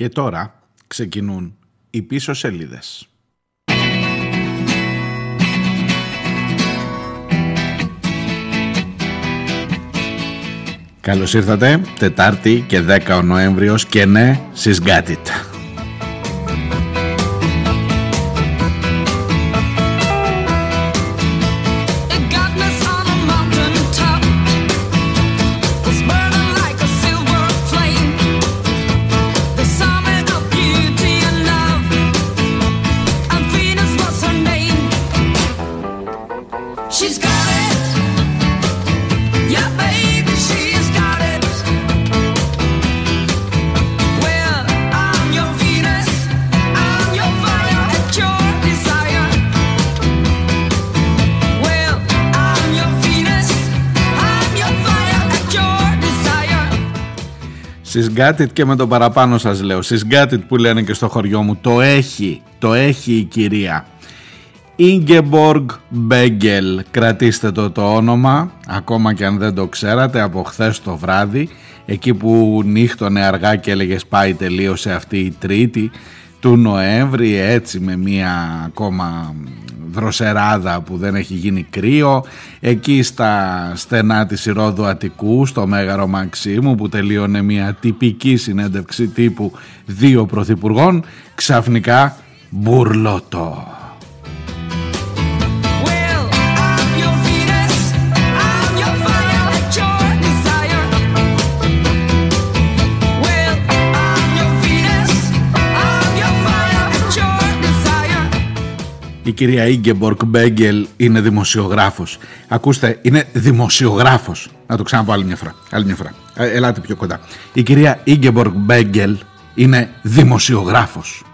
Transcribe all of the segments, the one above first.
Και τώρα ξεκινούν οι πίσω σελίδες. Καλώς ήρθατε, Τετάρτη και 10 ο Νοέμβριος και ναι, συσγκάτητα. Συσγκάτιτ και με το παραπάνω σας λέω. Συσγκάτιτ που λένε και στο χωριό μου. Το έχει, το έχει η κυρία. Ingeborg Μπέγκελ, κρατήστε το το όνομα, ακόμα και αν δεν το ξέρατε, από χθες το βράδυ, εκεί που νύχτωνε αργά και έλεγε πάει τελείωσε αυτή η τρίτη του Νοέμβρη, έτσι με μία ακόμα δροσεράδα που δεν έχει γίνει κρύο εκεί στα στενά της Ηρόδου Αττικού στο Μέγαρο Μαξίμου που τελείωνε μια τυπική συνέντευξη τύπου δύο πρωθυπουργών ξαφνικά μπουρλότο. Η κυρία Ίγκεμπορκ Μπέγκελ είναι δημοσιογράφος. Ακούστε, είναι δημοσιογράφος. Να το ξαναπώ άλλη μια φορά. Άλλη μια φορά. Ε, ελάτε πιο κοντά. Η κυρία Ίγκεμπορκ Μπέγκελ είναι δημοσιογράφος.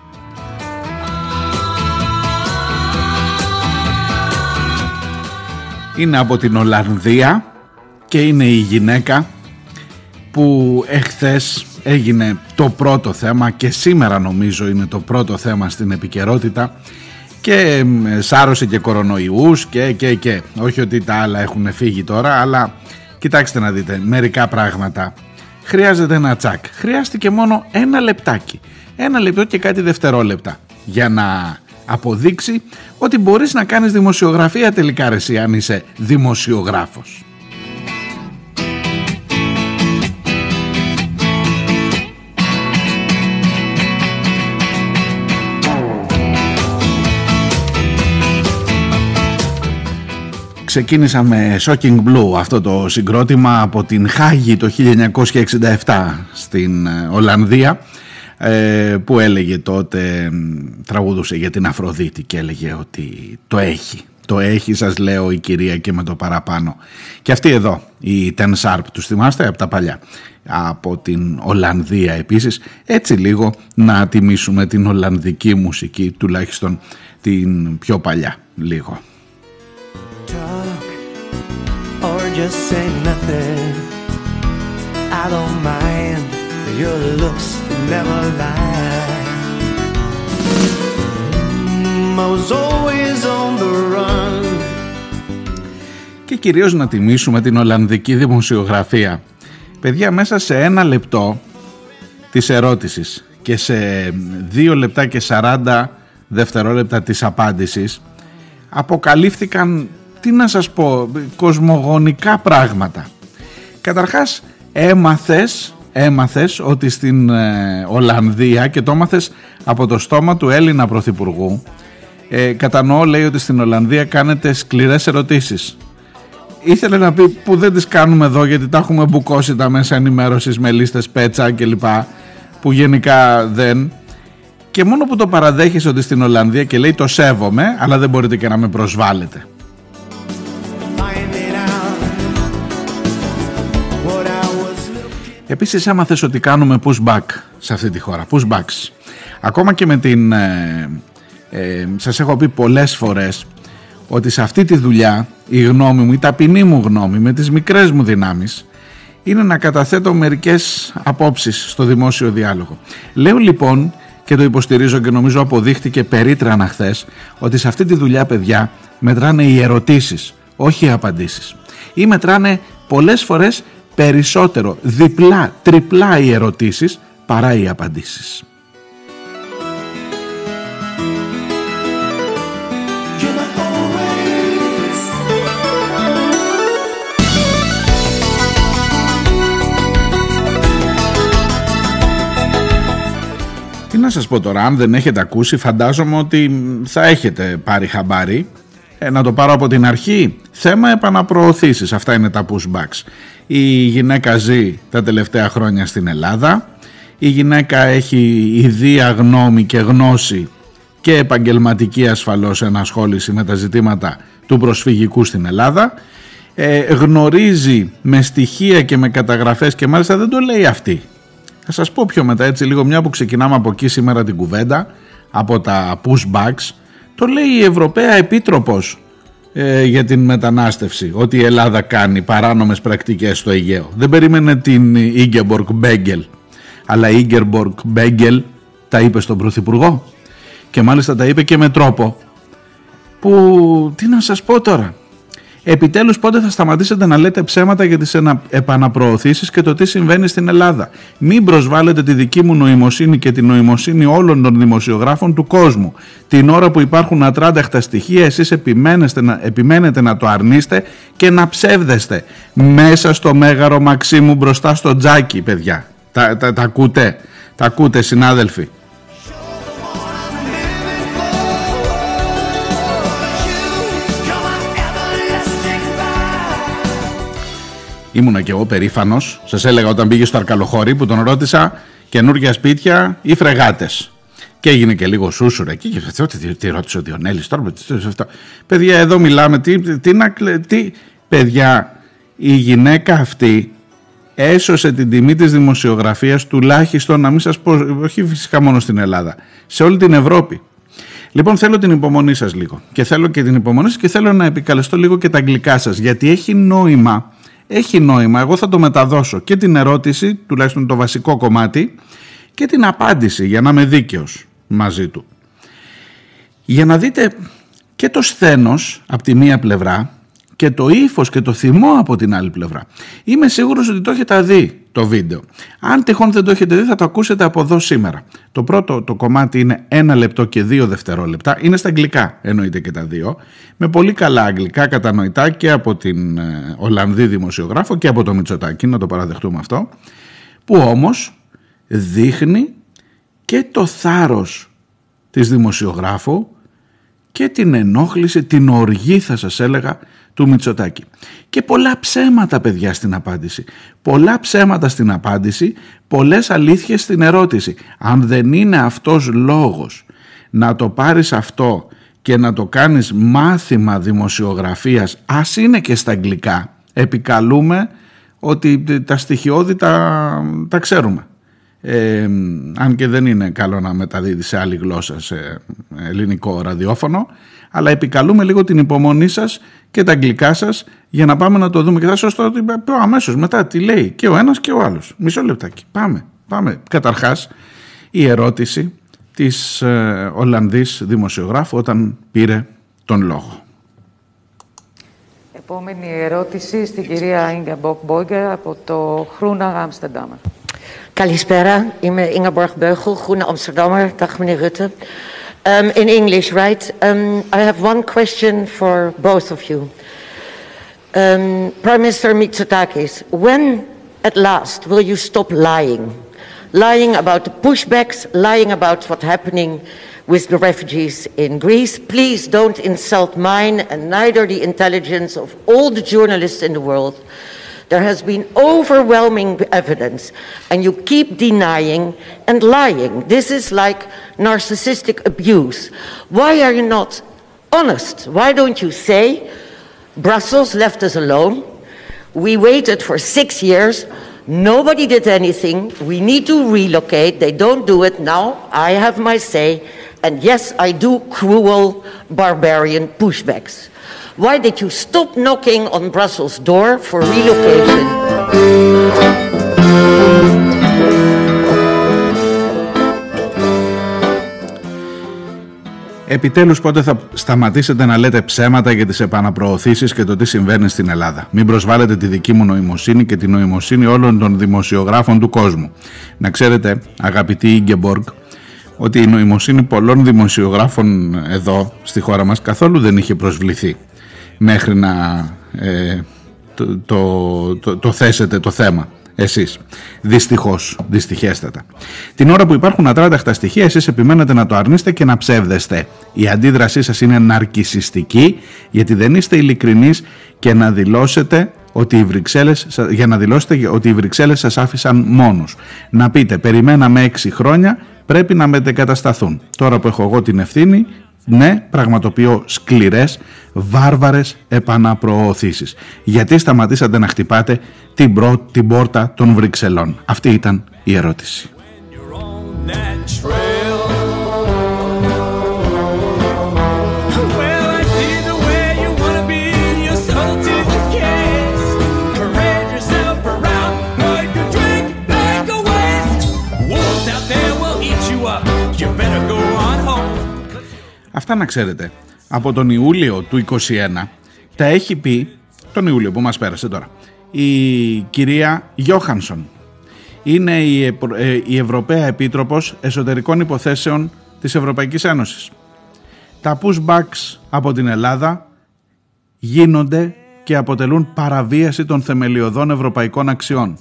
Είναι από την Ολλανδία και είναι η γυναίκα που εχθές έγινε το πρώτο θέμα και σήμερα νομίζω είναι το πρώτο θέμα στην επικαιρότητα και σάρωσε και κορονοϊούς και και και. Όχι ότι τα άλλα έχουν φύγει τώρα αλλά κοιτάξτε να δείτε μερικά πράγματα. Χρειάζεται ένα τσακ. Χρειάστηκε μόνο ένα λεπτάκι. Ένα λεπτό και κάτι δευτερόλεπτα για να αποδείξει ότι μπορείς να κάνεις δημοσιογραφία τελικά ρε αν είσαι δημοσιογράφος ξεκίνησα με Shocking Blue αυτό το συγκρότημα από την Χάγη το 1967 στην ε, Ολλανδία ε, που έλεγε τότε, τραγουδούσε για την Αφροδίτη και έλεγε ότι το έχει. Το έχει σας λέω η κυρία και με το παραπάνω. Και αυτή εδώ, η Ten Sharp, τους θυμάστε από τα παλιά. Από την Ολλανδία επίσης. Έτσι λίγο να τιμήσουμε την Ολλανδική μουσική, τουλάχιστον την πιο παλιά λίγο. Just say nothing. I don't mind. Your looks never lie. Mm, I was always on the run. Και κυρίως να τιμήσουμε την Ολλανδική δημοσιογραφία. Παιδιά, μέσα σε ένα λεπτό της ερώτησης και σε δύο λεπτά και 40 δευτερόλεπτα της απάντησης αποκαλύφθηκαν τι να σας πω, κοσμογονικά πράγματα. Καταρχάς έμαθες, έμαθες ότι στην ε, Ολλανδία και το έμαθες από το στόμα του Έλληνα Πρωθυπουργού ε, κατανοώ λέει ότι στην Ολλανδία κάνετε σκληρές ερωτήσεις. Ήθελε να πει που δεν τις κάνουμε εδώ γιατί τα έχουμε μπουκώσει τα μέσα ενημέρωσης με λίστες πέτσα κλπ που γενικά δεν και μόνο που το παραδέχεις ότι στην Ολλανδία και λέει το σέβομαι αλλά δεν μπορείτε και να με προσβάλλετε. Επίσης έμαθες ότι κάνουμε pushback σε αυτή τη χώρα, pushbacks. Ακόμα και με την... Ε, ε, σας έχω πει πολλές φορές ότι σε αυτή τη δουλειά η γνώμη μου, η ταπεινή μου γνώμη με τις μικρές μου δυνάμεις είναι να καταθέτω μερικές απόψεις στο δημόσιο διάλογο. Λέω λοιπόν και το υποστηρίζω και νομίζω αποδείχτηκε περίτρανα χθες ότι σε αυτή τη δουλειά παιδιά μετράνε οι ερωτήσεις, όχι οι απαντήσεις. Ή μετράνε πολλές φορές περισσότερο, διπλά, τριπλά οι ερωτήσεις παρά οι απαντήσεις. Τι να σας πω τώρα, αν δεν έχετε ακούσει φαντάζομαι ότι θα έχετε πάρει χαμπάρι ε, να το πάρω από την αρχή. Θέμα επαναπροωθήσεις, αυτά είναι τα pushbacks. Η γυναίκα ζει τα τελευταία χρόνια στην Ελλάδα. Η γυναίκα έχει ιδία γνώμη και γνώση και επαγγελματική ασφαλώς ενασχόληση με τα ζητήματα του προσφυγικού στην Ελλάδα. Ε, γνωρίζει με στοιχεία και με καταγραφές και μάλιστα δεν το λέει αυτή. Θα σας πω πιο μετά έτσι λίγο μια που ξεκινάμε από εκεί σήμερα την κουβέντα από τα pushbacks το λέει η Ευρωπαία Επίτροπος ε, για την μετανάστευση ότι η Ελλάδα κάνει παράνομες πρακτικές στο Αιγαίο. Δεν περίμενε την Ίνγκεμποργκ Μπέγκελ αλλά η Ίνγκεμποργκ Μπέγκελ τα είπε στον Πρωθυπουργό και μάλιστα τα είπε και με τρόπο που τι να σας πω τώρα Επιτέλους πότε θα σταματήσετε να λέτε ψέματα για τις επαναπροωθήσεις και το τι συμβαίνει στην Ελλάδα; Μην προσβάλλετε τη δική μου νοημοσύνη και τη νοημοσύνη όλων των δημοσιογράφων του κόσμου. Την ώρα που υπάρχουν ατράνταχτα στοιχεία εσείς επιμένετε να το αρνείστε και να ψεύδεστε. Μέσα στο μέγαρο Μαξίμου μπροστά στο τζάκι παιδιά. Τα, τα, τα ακούτε, τα ακούτε συνάδελφοι; Ήμουνα και εγώ περήφανος. Σας έλεγα όταν πήγε στο Αρκαλοχώρι που τον ρώτησα καινούργια σπίτια ή φρεγάτες; Και έγινε και λίγο σούσουρα εκεί. Και αυτό τι, τι ρώτησε ο Διονέλης τώρα. αυτό. Παιδιά, εδώ μιλάμε. Τι, τι, να, τι, παιδιά, η γυναίκα αυτή έσωσε την τιμή της δημοσιογραφίας τουλάχιστον, να μην σας πω, όχι φυσικά μόνο στην Ελλάδα, σε όλη την Ευρώπη. Λοιπόν, θέλω την υπομονή σας λίγο και θέλω και την υπομονή σας και θέλω να επικαλεστώ λίγο και τα αγγλικά σας γιατί έχει νόημα έχει νόημα. Εγώ θα το μεταδώσω και την ερώτηση, τουλάχιστον το βασικό κομμάτι, και την απάντηση για να είμαι δίκαιος μαζί του. Για να δείτε και το σθένος από τη μία πλευρά και το ύφος και το θυμό από την άλλη πλευρά. Είμαι σίγουρος ότι το έχετε δει το βίντεο. Αν τυχόν δεν το έχετε δει θα το ακούσετε από εδώ σήμερα. Το πρώτο το κομμάτι είναι ένα λεπτό και δύο δευτερόλεπτα. Είναι στα αγγλικά εννοείται και τα δύο. Με πολύ καλά αγγλικά κατανοητά και από την ε, Ολλανδή δημοσιογράφο και από το Μητσοτάκη, να το παραδεχτούμε αυτό. Που όμως δείχνει και το θάρρος της δημοσιογράφου και την ενόχληση, την οργή θα σας έλεγα του Μητσοτάκη. Και πολλά ψέματα παιδιά στην απάντηση. Πολλά ψέματα στην απάντηση, πολλές αλήθειες στην ερώτηση. Αν δεν είναι αυτός λόγος να το πάρεις αυτό και να το κάνεις μάθημα δημοσιογραφίας, ας είναι και στα αγγλικά, επικαλούμε ότι τα στοιχειώδη τα, τα ξέρουμε. Ε, αν και δεν είναι καλό να μεταδίδει σε άλλη γλώσσα σε ελληνικό ραδιόφωνο αλλά επικαλούμε λίγο την υπομονή σας και τα αγγλικά σας για να πάμε να το δούμε και θα σας το πω αμέσως μετά τι λέει και ο ένας και ο άλλος μισό λεπτάκι πάμε, πάμε. καταρχάς η ερώτηση της ε, Ολλανδής δημοσιογράφου όταν πήρε τον λόγο Επόμενη ερώτηση στην κυρία Ίνγκα Μπόγκερ από το Χρούνα Άμστερνταμ. Καλησπέρα, είμαι Ingeborg Beugel, Groene Amsterdammer. Dag meneer Rutte. Um, in English, right? Um, I have one question for both of you. Um, Prime Minister Mitsotakis, when at last will you stop lying? Lying about the pushbacks, lying about what's happening with the refugees in Greece. Please don't insult mine and neither the intelligence of all the journalists in the world. There has been overwhelming evidence, and you keep denying and lying. This is like narcissistic abuse. Why are you not honest? Why don't you say, Brussels left us alone? We waited for six years. Nobody did anything. We need to relocate. They don't do it now. I have my say. And yes, I do cruel, barbarian pushbacks. Why did you stop knocking on Brussels' door for relocation? Επιτέλους πότε θα σταματήσετε να λέτε ψέματα για τις επαναπροωθήσεις και το τι συμβαίνει στην Ελλάδα; Μην προσβάλλετε τη δική μου νοημοσύνη και τη νοημοσύνη όλων των δημοσιογράφων του κόσμου. Να ξέρετε αγαπητοί Ίγκεμποργκ ότι η νοημοσύνη πολλών δημοσιογράφων εδώ στη χώρα μας καθόλου δεν είχε προσβληθεί μέχρι να ε, το, το, το, θέσετε το θέμα. Εσείς. Δυστυχώς, δυστυχέστατα. Την ώρα που υπάρχουν ατράνταχτα στοιχεία, εσείς επιμένετε να το αρνείστε και να ψεύδεστε. Η αντίδρασή σας είναι ναρκισιστική, γιατί δεν είστε ειλικρινείς και να δηλώσετε ότι οι Βρυξέλλες, για να δηλώσετε ότι οι Βρυξέλλες σας άφησαν μόνους. Να πείτε, περιμέναμε έξι χρόνια, πρέπει να μετεκατασταθούν. Τώρα που έχω εγώ την ευθύνη, ναι, πραγματοποιώ σκληρές, βάρβαρες επαναπροωθήσεις. Γιατί σταματήσατε να χτυπάτε την, την πόρτα των Βρυξελών; Αυτή ήταν η ερώτηση. Αυτά να ξέρετε, από τον Ιούλιο του 2021 τα έχει πει, τον Ιούλιο που μας πέρασε τώρα, η κυρία Γιώχανσον. Είναι η, ε, η Ευρωπαία Επίτροπος Εσωτερικών Υποθέσεων της Ευρωπαϊκής Ένωσης. Τα pushbacks από την Ελλάδα γίνονται και αποτελούν παραβίαση των θεμελιωδών ευρωπαϊκών αξιών.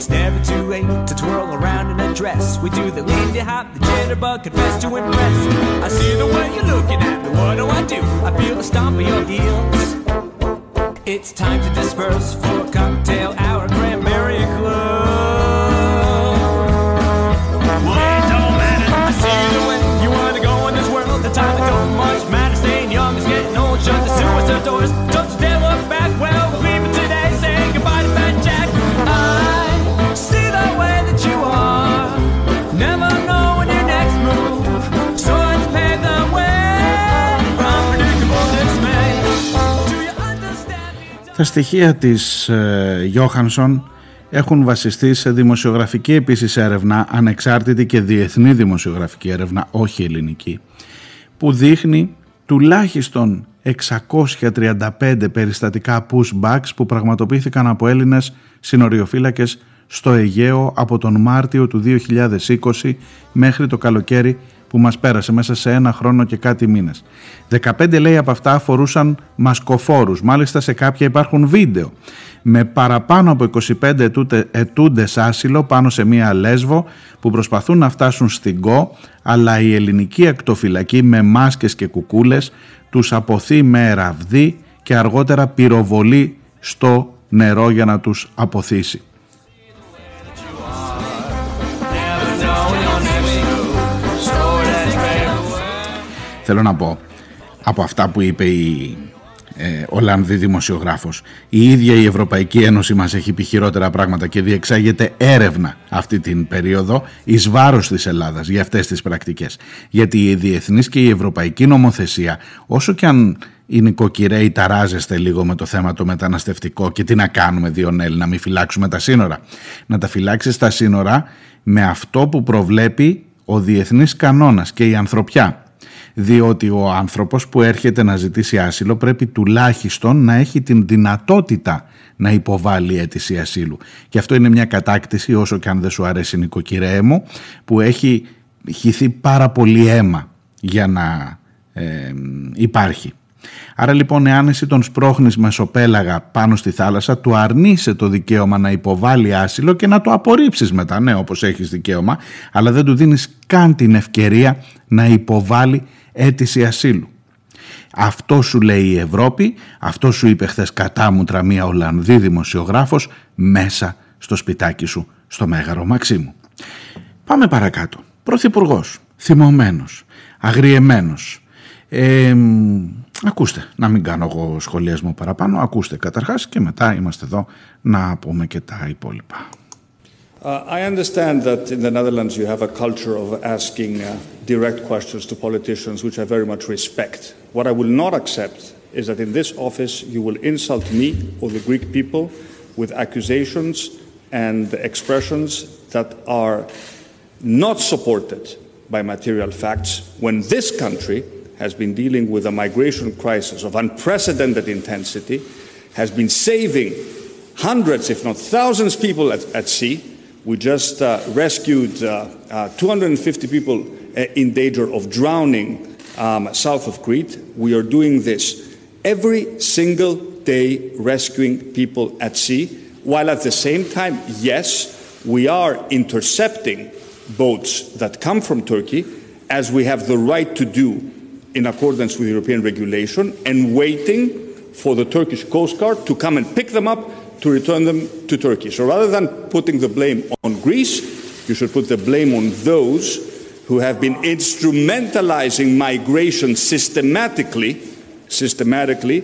It's never too late to twirl around in a dress. We do the lindy hop, the jitterbug, confess to impress. I see the way you're looking at me, what do I do? I feel the stomp of your heels. It's time to disperse for cocktail hour, cranberry club. Well, it don't matter. I see the way you wanna go in this world. The time don't much matter. Staying young is getting old. Shut the suicide doors. Τα στοιχεία της ε, Γιώχανσον έχουν βασιστεί σε δημοσιογραφική επίσης έρευνα, ανεξάρτητη και διεθνή δημοσιογραφική έρευνα, όχι ελληνική, που δείχνει τουλάχιστον 635 περιστατικά pushbacks που πραγματοποιήθηκαν από Έλληνες συνοριοφύλακες στο Αιγαίο από τον Μάρτιο του 2020 μέχρι το καλοκαίρι που μας πέρασε μέσα σε ένα χρόνο και κάτι μήνες. 15 λέει από αυτά αφορούσαν μασκοφόρους, μάλιστα σε κάποια υπάρχουν βίντεο με παραπάνω από 25 ετούντες άσυλο πάνω σε μία λέσβο που προσπαθούν να φτάσουν στην ΚΟ αλλά η ελληνική ακτοφυλακή με μάσκες και κουκούλες τους αποθεί με ραβδί και αργότερα πυροβολεί στο νερό για να τους αποθήσει. Θέλω να πω από αυτά που είπε η ε, Ολλανδή δημοσιογράφος. Η ίδια η Ευρωπαϊκή Ένωση μας έχει πει χειρότερα πράγματα και διεξάγεται έρευνα αυτή την περίοδο εις βάρος της Ελλάδας για αυτές τις πρακτικές. Γιατί η διεθνής και η ευρωπαϊκή νομοθεσία όσο και αν οι νοικοκυρέοι ταράζεστε λίγο με το θέμα το μεταναστευτικό και τι να κάνουμε Διονέλη, να μην φυλάξουμε τα σύνορα. Να τα φυλάξεις τα σύνορα με αυτό που προβλέπει ο διεθνής κανόνας και η ανθρωπιά διότι ο άνθρωπος που έρχεται να ζητήσει άσυλο πρέπει τουλάχιστον να έχει την δυνατότητα να υποβάλει αίτηση ασύλου. Και αυτό είναι μια κατάκτηση όσο και αν δεν σου αρέσει νοικοκυρέ μου που έχει χυθεί πάρα πολύ αίμα για να ε, υπάρχει. Άρα λοιπόν εάν εσύ τον σπρώχνεις μεσοπέλαγα πάνω στη θάλασσα του αρνείσαι το δικαίωμα να υποβάλει άσυλο και να το απορρίψεις μετά, ναι όπως έχεις δικαίωμα, αλλά δεν του δίνεις καν την ευκαιρία να υποβάλει αίτηση ασύλου. Αυτό σου λέει η Ευρώπη, αυτό σου είπε χθες κατάμουτρα μία Ολλανδή δημοσιογράφος μέσα στο σπιτάκι σου στο Μέγαρο Μαξίμου. Πάμε παρακάτω. Πρωθυπουργός, θυμωμένος, αγριεμένος. Ε, ακούστε, να μην κάνω εγώ σχολιασμό παραπάνω, ακούστε καταρχάς και μετά είμαστε εδώ να πούμε και τα υπόλοιπα. Uh, I understand that in the Netherlands you have a culture of asking uh, direct questions to politicians, which I very much respect. What I will not accept is that in this office you will insult me or the Greek people with accusations and expressions that are not supported by material facts when this country has been dealing with a migration crisis of unprecedented intensity, has been saving hundreds, if not thousands, of people at, at sea we just uh, rescued uh, uh, 250 people uh, in danger of drowning um, south of Crete. We are doing this every single day rescuing people at sea, while at the same time, yes, we are intercepting boats that come from Turkey, as we have the right to do in accordance with European regulation, and waiting for the Turkish Coast Guard to come and pick them up to return them to Turkey. So rather than putting the blame on Greece, you should put the blame on those who have been instrumentalizing migration systematically, systematically,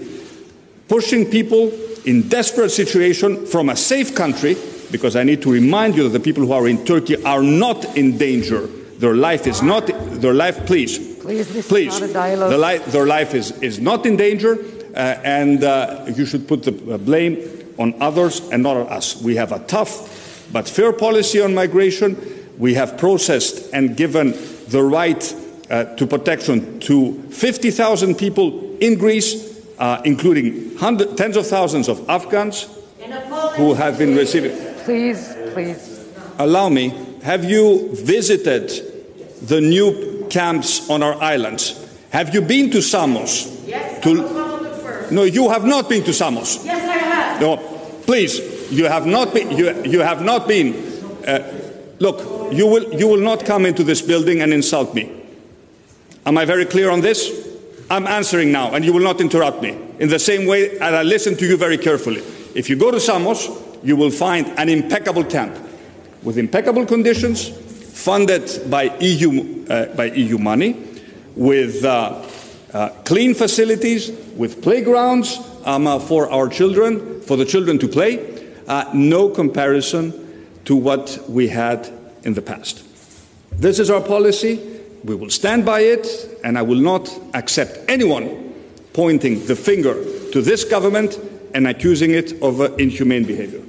pushing people in desperate situation from a safe country, because I need to remind you that the people who are in Turkey are not in danger. Their life is not, their life, please, Please, please, is not a dialogue. the li- their life is, is not in danger, uh, and uh, you should put the uh, blame on others and not on us. We have a tough but fair policy on migration. We have processed and given the right uh, to protection to 50,000 people in Greece, uh, including hundred, tens of thousands of Afghans who have been receiving. Please, please. Allow me, have you visited the new camps on our islands? Have you been to Samos? Yes, To- I was one of the first. No, you have not been to Samos. Yes, I have. No, please, you have not been. You, you have not been. Uh, look, you will you will not come into this building and insult me. Am I very clear on this? I'm answering now, and you will not interrupt me. In the same way, and I listen to you very carefully. If you go to Samos, you will find an impeccable camp with impeccable conditions, funded by EU uh, by EU money, with. Uh, uh, clean facilities with playgrounds um, for our children, for the children to play. Uh, no comparison to what we had in the past. This is our policy. We will stand by it, and I will not accept anyone pointing the finger to this government and accusing it of uh, inhumane behavior.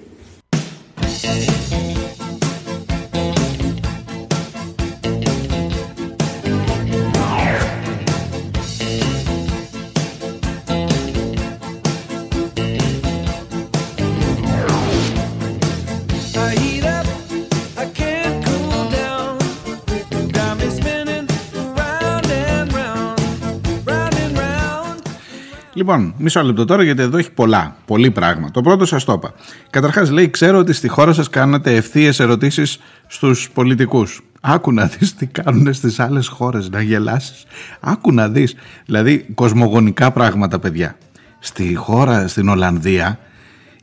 Λοιπόν, μισό λεπτό τώρα γιατί εδώ έχει πολλά, πολύ πράγμα. Το πρώτο σας το είπα. Καταρχάς λέει: Ξέρω ότι στη χώρα σας κάνατε ευθείε ερωτήσεις στους πολιτικούς. Άκου να δεις τι κάνουν στις άλλες χώρες, να γελάσεις. Άκου να δεις. Δηλαδή, κοσμογονικά πράγματα, παιδιά. Στη χώρα, στην Ολλανδία,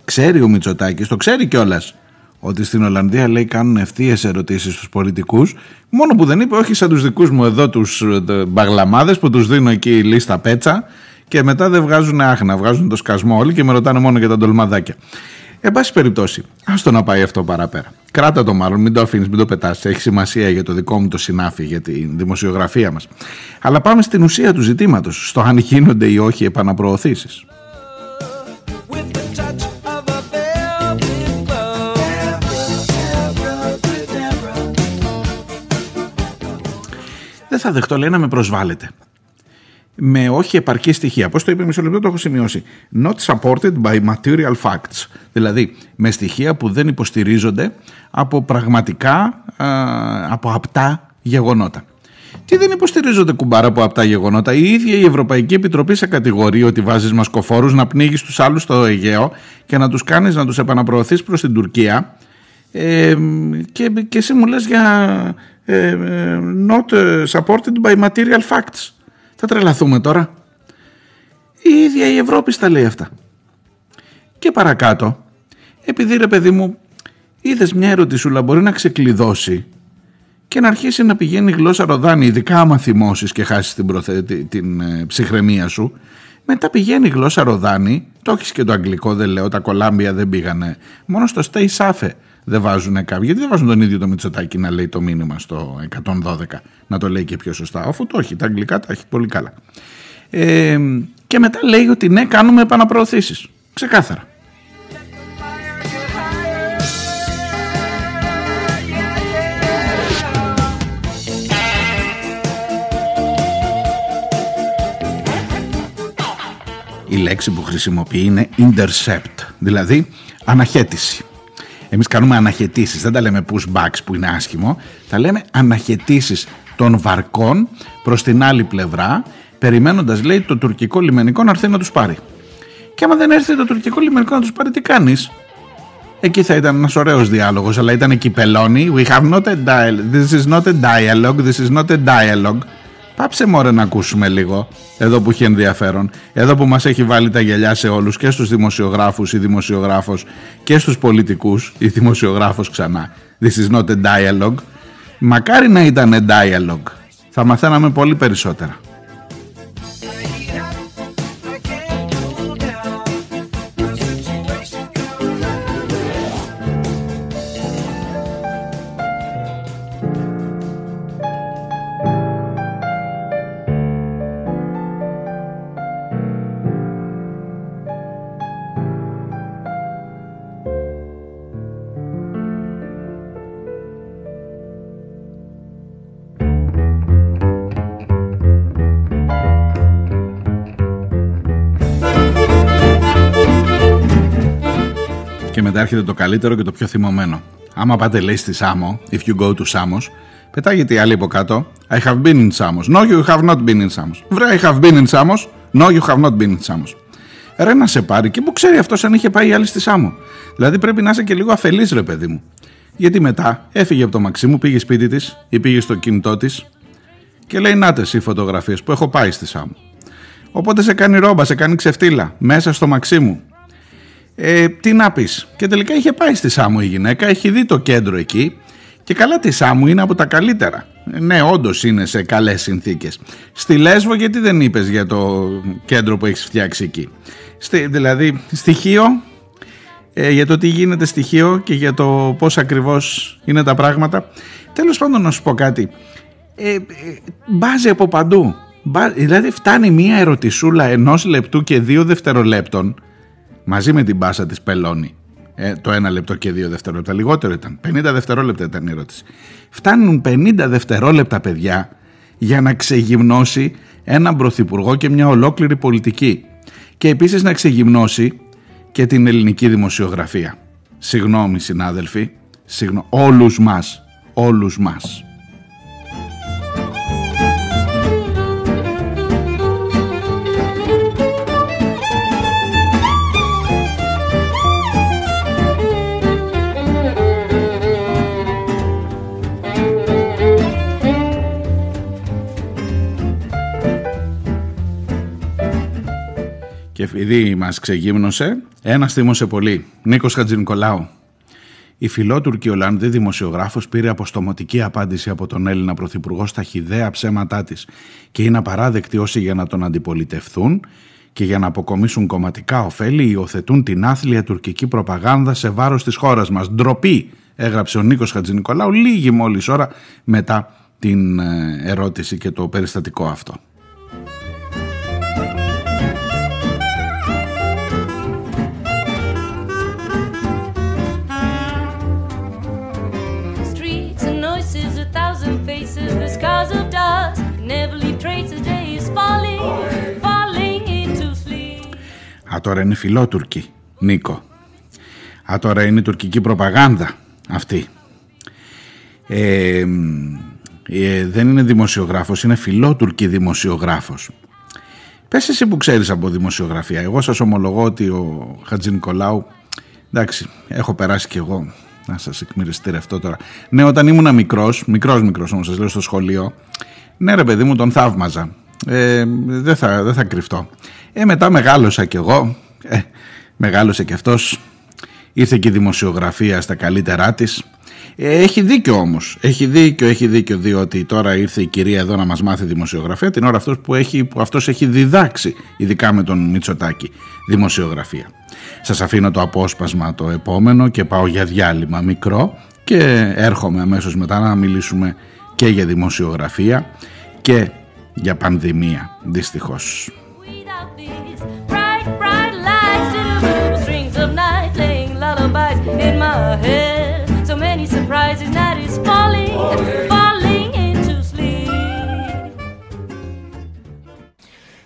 ξέρει ο Μητσοτάκης, το ξέρει κιόλας, ότι στην Ολλανδία λέει κάνουν ευθείε ερωτήσεις στους πολιτικούς. Μόνο που δεν είπε, όχι σαν τους δικούς μου εδώ τους μπαγλαμάδες που τους δίνω εκεί λίστα πέτσα και μετά δεν βγάζουν άχνα, βγάζουν το σκασμό όλοι και με ρωτάνε μόνο για τα ντολμαδάκια. Εν πάση περιπτώσει, άστο να πάει αυτό παραπέρα. Κράτα το μάλλον, μην το αφήνεις, μην το πετάς. Έχει σημασία για το δικό μου το συνάφι, για τη δημοσιογραφία μας. Αλλά πάμε στην ουσία του ζητήματος, στο αν γίνονται ή όχι επαναπροωθήσεις. With the touch of a velvet Δεν θα δεχτώ, λέει, να με προσβάλλετε. Με όχι επαρκή στοιχεία. Πώς το είπε, μισό λεπτό, το έχω σημειώσει. Not supported by material facts. Δηλαδή, με στοιχεία που δεν υποστηρίζονται από πραγματικά, α, από απτά γεγονότα. Τι δεν υποστηρίζονται κουμπάρα από απτά γεγονότα; Η ίδια η Ευρωπαϊκή Επιτροπή σε κατηγορεί ότι βάζεις μασκοφόρους να πνίγεις τους άλλους στο Αιγαίο και να τους κάνεις να τους επαναπροωθείς προς την Τουρκία. Ε, και, και εσύ μου λες για ε, ε, not supported by material facts. Θα τρελαθούμε τώρα. Η ίδια η Ευρώπη στα λέει αυτά. Και παρακάτω, επειδή ρε παιδί μου, είδες μια ερωτησούλα μπορεί να ξεκλειδώσει και να αρχίσει να πηγαίνει η γλώσσα ροδάνη, ειδικά άμα θυμώσεις και χάσεις την, προθε... την, την ε, ψυχραιμία σου, μετά πηγαίνει η γλώσσα ροδάνη, το έχεις και το αγγλικό δεν λέω, τα κολάμπια δεν πήγανε, μόνο στο stay safe δεν βάζουν κάποιοι, γιατί δεν βάζουν τον ίδιο το Μητσοτάκη να λέει το μήνυμα στο 112, να το λέει και πιο σωστά, αφού το έχει, τα αγγλικά τα έχει πολύ καλά. Ε, και μετά λέει ότι ναι, κάνουμε επαναπροωθήσεις. Ξεκάθαρα. Η λέξη που χρησιμοποιεί είναι intercept, δηλαδή αναχέτηση. Εμείς κάνουμε αναχαιτήσεις, δεν τα λέμε pushbacks που είναι άσχημο, τα λέμε αναχαιτήσεις των βαρκών προς την άλλη πλευρά, περιμένοντας λέει το τουρκικό λιμενικό να έρθει να τους πάρει. Και άμα δεν έρθει το τουρκικό λιμενικό να τους πάρει, τι κάνεις; Εκεί θα ήταν ένας ωραίος διάλογος, αλλά ήταν κυπελώνει. We have not a dialogue. This is not a dialogue. This is not a dialogue. Πάψε μωρέ να ακούσουμε λίγο εδώ που έχει ενδιαφέρον εδώ που μας έχει βάλει τα γυαλιά σε όλους και στους δημοσιογράφους ή δημοσιογράφος και στους πολιτικούς ή δημοσιογράφος ξανά. This is not a dialogue. Μακάρι να ήταν a dialogue. Θα μαθαίναμε πολύ περισσότερα έρχεται το καλύτερο και το πιο θυμωμένο. Άμα πάτε λέει στη Σάμο, if you go to Samos, πετάγεται η άλλη από κάτω. I have been in Samos. No, you have not been in Samos. Βρε, I have been in Samos. No, you have not been in Samos. Ρε να σε πάρει και που ξέρει αυτός αν είχε πάει η άλλη στη Σάμο. Δηλαδή πρέπει να είσαι και λίγο αφελής ρε παιδί μου. Γιατί μετά έφυγε από το Μαξίμου, πήγε σπίτι της ή πήγε στο κινητό της και λέει να οι φωτογραφίες που έχω πάει στη Σάμο. Οπότε σε κάνει ρόμπα, σε κάνει ξεφτύλα μέσα στο Μαξίμου. Ε, τι να πεις. Και τελικά είχε πάει στη Σάμου η γυναίκα, έχει δει το κέντρο εκεί και καλά τη Σάμου είναι από τα καλύτερα. Ε, Ναι, όντως είναι σε καλές συνθήκες. Στη Λέσβο, γιατί δεν είπες για το κέντρο που έχεις φτιάξει εκεί; Στη, δηλαδή, στοιχείο ε, για το τι γίνεται στοιχείο και για το πώς ακριβώς είναι τα πράγματα. Τέλος πάντων να σου πω κάτι. Ε, ε, μπάζει από παντού. Μπα- δηλαδή φτάνει μία ερωτησούλα ενός λεπτού και δύο δευτερολέπτων μαζί με την μπάσα της πελώνει. Ε, το ένα λεπτό και δύο δευτερόλεπτα. Λιγότερο ήταν. 50 δευτερόλεπτα ήταν η ερώτηση. Φτάνουν 50 δευτερόλεπτα, παιδιά, για να ξεγυμνώσει έναν πρωθυπουργό και μια ολόκληρη πολιτική. Και επίσης να ξεγυμνώσει και την ελληνική δημοσιογραφία. Συγγνώμη συνάδελφοι, συγγνώ... όλους μας, όλους μας. Και επειδή μας ξεγύμνωσε, ένας θύμωσε πολύ. Νίκος Χατζηνικολάου. Η φιλότουρκη Ολλανδή δημοσιογράφος πήρε αποστομωτική απάντηση από τον Έλληνα Πρωθυπουργό στα χιδαία ψέματά της και είναι απαράδεκτη όσοι για να τον αντιπολιτευθούν και για να αποκομίσουν κομματικά ωφέλη υιοθετούν την άθλια τουρκική προπαγάνδα σε βάρος της χώρας μας. Ντροπή, έγραψε ο Νίκος Χατζηνικολάου λίγη μόλις ώρα μετά την ε, ερώτηση και το περιστατικό αυτό. Τώρα είναι φιλότουρκη, Νίκο. Α, τώρα είναι τουρκική προπαγάνδα αυτή. Ε, μ, ε, δεν είναι δημοσιογράφος, είναι φιλότουρκη δημοσιογράφος. Πες εσύ που ξέρεις από δημοσιογραφία. Εγώ σας ομολογώ ότι ο Χατζη Νικολάου, εντάξει, έχω περάσει κι εγώ, να σας εκμυριστηρευτώ τώρα. Ναι, όταν ήμουν μικρός, μικρός μικρός όμως σας λέω στο σχολείο, ναι ρε παιδί μου τον θαύμαζα. Ε, δεν, θα, δεν θα κρυφτώ. Ε, μετά μεγάλωσα κι εγώ, ε, μεγάλωσε κι αυτός, ήρθε και η δημοσιογραφία στα καλύτερά της. Ε, έχει δίκιο όμως, έχει δίκιο, έχει δίκιο διότι τώρα ήρθε η κυρία εδώ να μας μάθει δημοσιογραφία την ώρα αυτός που, έχει, που αυτός έχει διδάξει, ειδικά με τον Μητσοτάκη, δημοσιογραφία. Σας αφήνω το απόσπασμα το επόμενο και πάω για διάλειμμα μικρό και έρχομαι αμέσως μετά να μιλήσουμε και για δημοσιογραφία και για πανδημία δυστυχώς. In my head. So many surprises, night is falling, falling into sleep.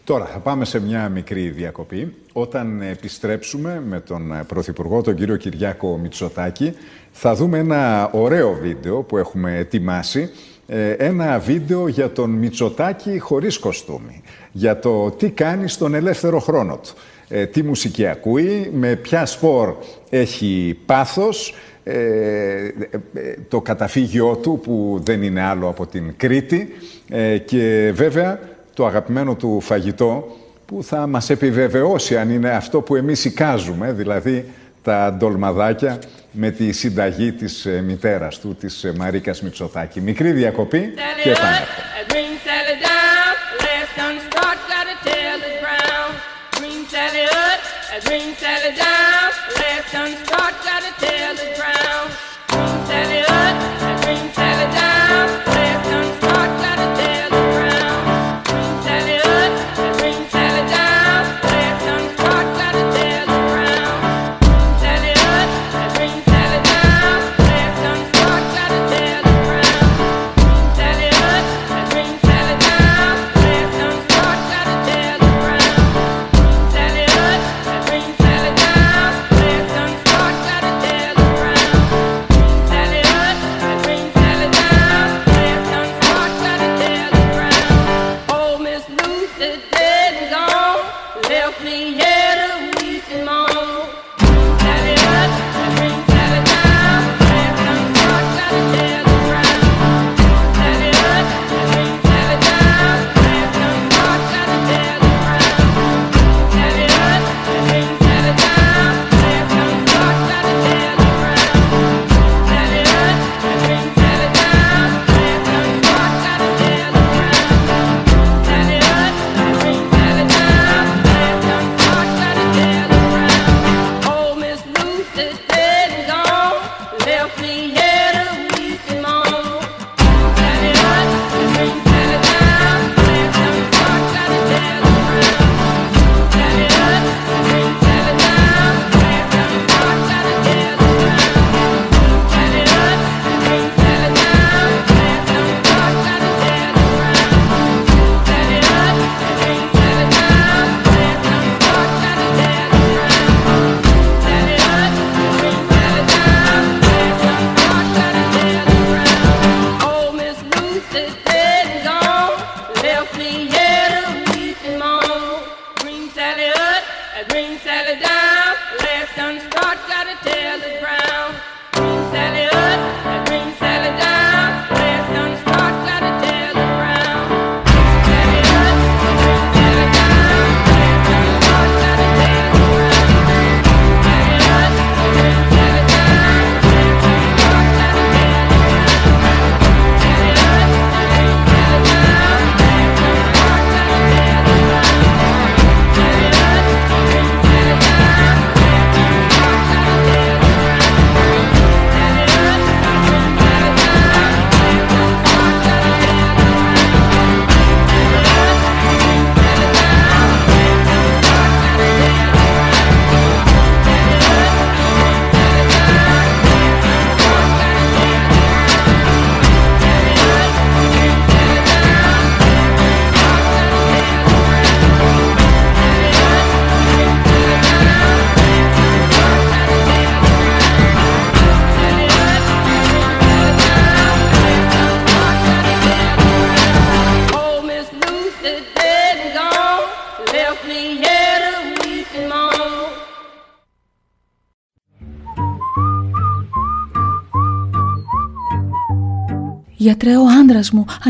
Τώρα θα πάμε σε μια μικρή διακοπή. Όταν επιστρέψουμε με τον Πρωθυπουργό, τον κύριο Κυριάκο Μητσοτάκη, θα δούμε ένα ωραίο βίντεο που έχουμε ετοιμάσει. Ε, Ένα βίντεο για τον Μητσοτάκη χωρίς κοστούμι. Για το τι κάνει στον ελεύθερο χρόνο του ε, τι μουσική ακούει, με ποια σπορ έχει πάθος, ε, ε, το καταφύγιό του που δεν είναι άλλο από την Κρήτη ε, και βέβαια το αγαπημένο του φαγητό που θα μας επιβεβαιώσει αν είναι αυτό που εμείς εικάζουμε, δηλαδή τα ντολμαδάκια με τη συνταγή της μητέρας του, της Μαρίκας Μητσοτάκη. Μικρή διακοπή και επανέρχομαι. A dream settled down, left start.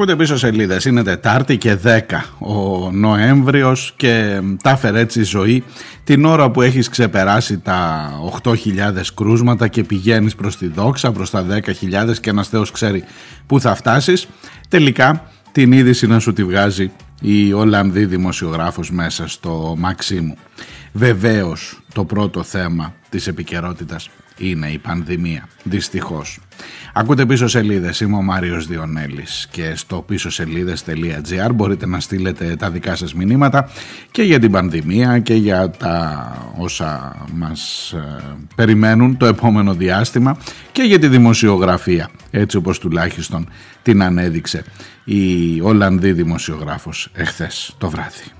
Ακούτε πίσω σελίδες, είναι Τετάρτη και 10 ο Νοέμβριος και τα φέρε έτσι η ζωή την ώρα που έχεις ξεπεράσει τα 8.000 κρούσματα και πηγαίνεις προς τη δόξα, προς τα 10.000 και ένας Θεός ξέρει πού θα φτάσεις. Τελικά την είδηση να σου τη βγάζει η Ολλανδή δημοσιογράφος μέσα στο Μαξίμου. Βεβαίως το πρώτο θέμα της επικαιρότητας είναι η πανδημία, δυστυχώς. Ακούτε πίσω σελίδες, είμαι ο Μάριος Διονέλης και στο πίσω σελίδες.gr μπορείτε να στείλετε τα δικά σας μηνύματα και για την πανδημία και για τα όσα μας ε, περιμένουν το επόμενο διάστημα και για τη δημοσιογραφία, έτσι όπως τουλάχιστον την ανέδειξε η Ολλανδή δημοσιογράφος εχθές το βράδυ.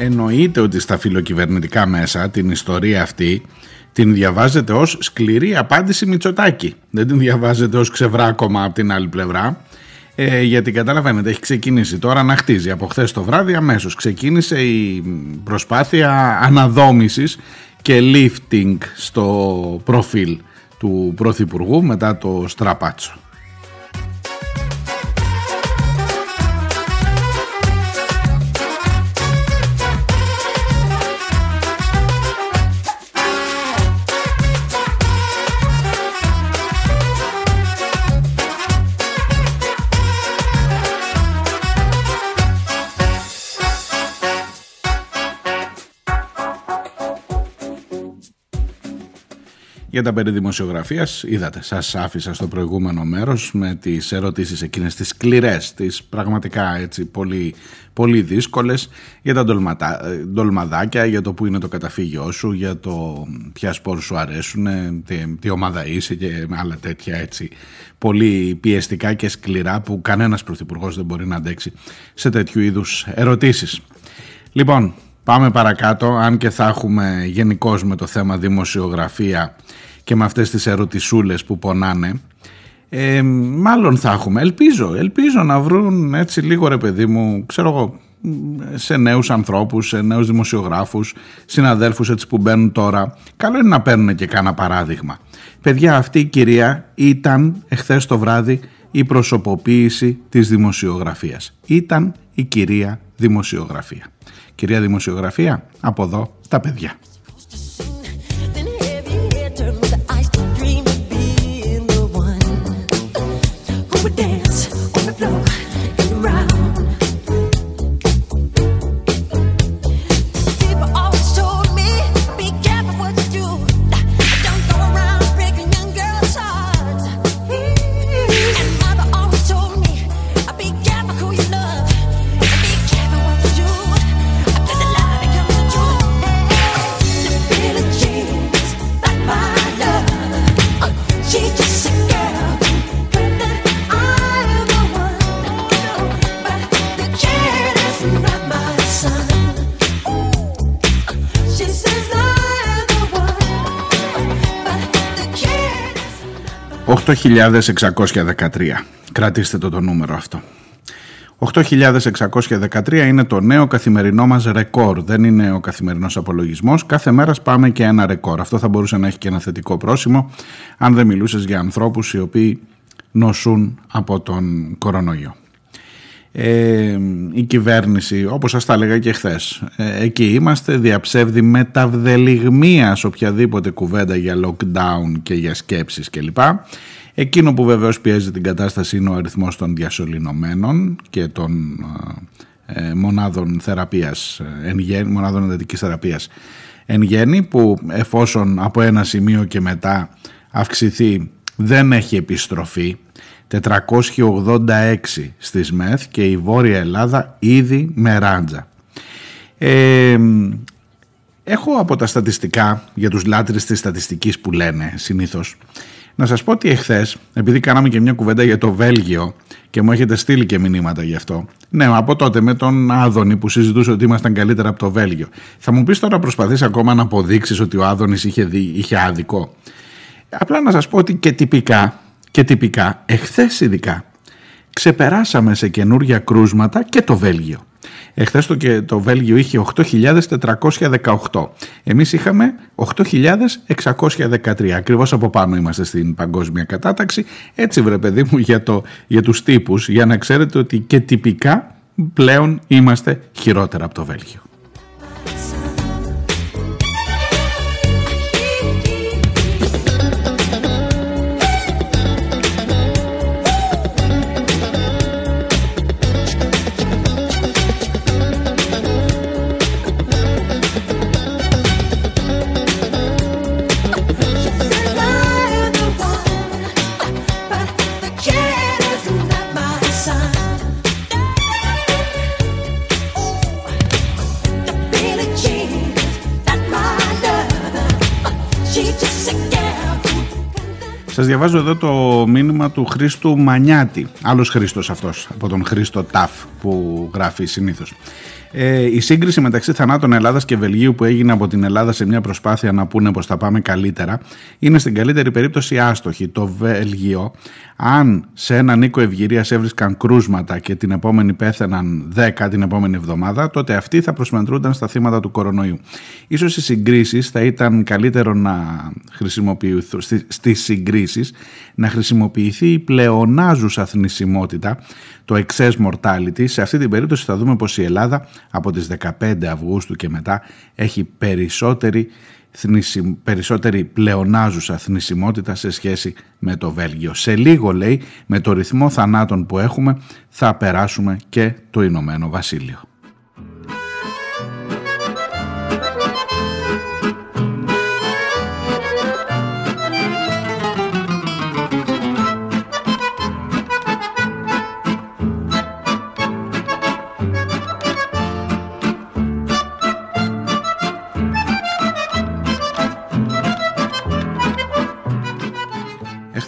Εννοείται ότι στα φιλοκυβερνητικά μέσα την ιστορία αυτή την διαβάζετε ως σκληρή απάντηση Μητσοτάκη. Δεν την διαβάζετε ως ξεβράκωμα από την άλλη πλευρά. Ε, γιατί καταλαβαίνετε έχει ξεκινήσει τώρα να χτίζει από χθες το βράδυ αμέσως ξεκίνησε η προσπάθεια αναδόμησης και lifting στο προφίλ του Πρωθυπουργού μετά το στραπάτσο. Για τα περί δημοσιογραφίας, είδατε, σας άφησα στο προηγούμενο μέρος με τις ερωτήσεις εκείνες, τις σκληρές, τις πραγματικά έτσι πολύ, πολύ δύσκολες για τα ντολματά, ντολμαδάκια, για το που είναι το καταφύγιό σου, για το ποια σπόρ σου αρέσουν, τι, τι ομάδα είσαι και άλλα τέτοια έτσι πολύ πιεστικά και σκληρά που κανένας πρωθυπουργός δεν μπορεί να αντέξει σε τέτοιου είδους ερωτήσεις. Λοιπόν, Πάμε παρακάτω, αν και θα έχουμε γενικώς με το θέμα δημοσιογραφία και με αυτές τις ερωτησούλες που πονάνε. Ε, μάλλον θα έχουμε, ελπίζω, ελπίζω να βρουν έτσι λίγο ρε παιδί μου, ξέρω εγώ, σε νέους ανθρώπους, σε νέους δημοσιογράφους, συναδέλφους έτσι που μπαίνουν τώρα. Καλό είναι να παίρνουν και κάνα παράδειγμα. Παιδιά, αυτή η κυρία ήταν εχθές το βράδυ η προσωποποίηση της δημοσιογραφίας. Ήταν η κυρία δημοσιογραφία. Κυρία Δημοσιογραφία, από εδώ τα παιδιά. 8.613. Κρατήστε το το νούμερο αυτό. 8.613 είναι το νέο καθημερινό μας ρεκόρ. Δεν είναι ο καθημερινός απολογισμός. Κάθε μέρα πάμε και ένα ρεκόρ. Αυτό θα μπορούσε να έχει και ένα θετικό πρόσημο αν δεν μιλούσες για ανθρώπους οι οποίοι νοσούν από τον κορονοϊό. Ε, η κυβέρνηση, όπως σας τα έλεγα και χθες. εκεί είμαστε, διαψεύδει με τα σε οποιαδήποτε κουβέντα για lockdown και για σκέψεις κλπ. Εκείνο που βεβαίως πιέζει την κατάσταση είναι ο αριθμός των διασωληνωμένων και των ε, μονάδων θεραπείας, ε, εν γέννη, μονάδων εντατικής θεραπείας εν γέννη που εφόσον από ένα σημείο και μετά αυξηθεί δεν έχει επιστροφή 486 στις ΜΕΘ και η Βόρεια Ελλάδα ήδη με ράντζα. Ε, έχω από τα στατιστικά για τους λάτρεις της στατιστικής που λένε συνήθως Να σας πω ότι εχθές, επειδή κάναμε και μια κουβέντα για το Βέλγιο και μου έχετε στείλει και μηνύματα γι' αυτό. Ναι, από τότε με τον Άδωνη που συζητούσε ότι ήμασταν καλύτερα από το Βέλγιο. Θα μου πεις τώρα προσπαθείς ακόμα να αποδείξεις ότι ο Άδωνης είχε, δει, είχε άδικο; Απλά να σας πω ότι και τυπικά, και τυπικά, εχθές ειδικά, ξεπεράσαμε σε καινούργια κρούσματα και το Βέλγιο. Εχθές το, και το Βέλγιο είχε 8.418. Εμείς είχαμε 8.613. Ακριβώς από πάνω είμαστε στην παγκόσμια κατάταξη. Έτσι βρε παιδί μου για, το, για τους τύπους, για να ξέρετε ότι και τυπικά πλέον είμαστε χειρότερα από το Βέλγιο. Σας διαβάζω εδώ το μήνυμα του Χρήστου Μανιάτη. Άλλος Χρήστος αυτός, από τον Χρήστο Ταφ που γράφει συνήθως. Ε, η σύγκριση μεταξύ θανάτων Ελλάδας και Βελγίου που έγινε από την Ελλάδα σε μια προσπάθεια να πούνε πως θα πάμε καλύτερα είναι στην καλύτερη περίπτωση άστοχη. Το Βέλγιο, αν σε έναν οίκο ευγυρίας έβρισκαν κρούσματα και την επόμενη πέθαναν 10 την επόμενη εβδομάδα, τότε αυτοί θα προσμετρούνταν στα θύματα του κορονοϊού. Ίσως οι συγκρίσεις θα ήταν καλύτερο να χρησιμοποιηθούν στι- στις συγκρίσεις να χρησιμοποιηθεί η πλεονάζουσα θνησιμότητα, το excess mortality. Σε αυτή την περίπτωση θα δούμε πως η Ελλάδα από τις 15 Αυγούστου και μετά έχει περισσότερη, θνησι- περισσότερη πλεονάζουσα θνησιμότητα σε σχέση με το Βέλγιο. Σε λίγο λέει με το ρυθμό θανάτων που έχουμε θα περάσουμε και το Ηνωμένο Βασίλειο.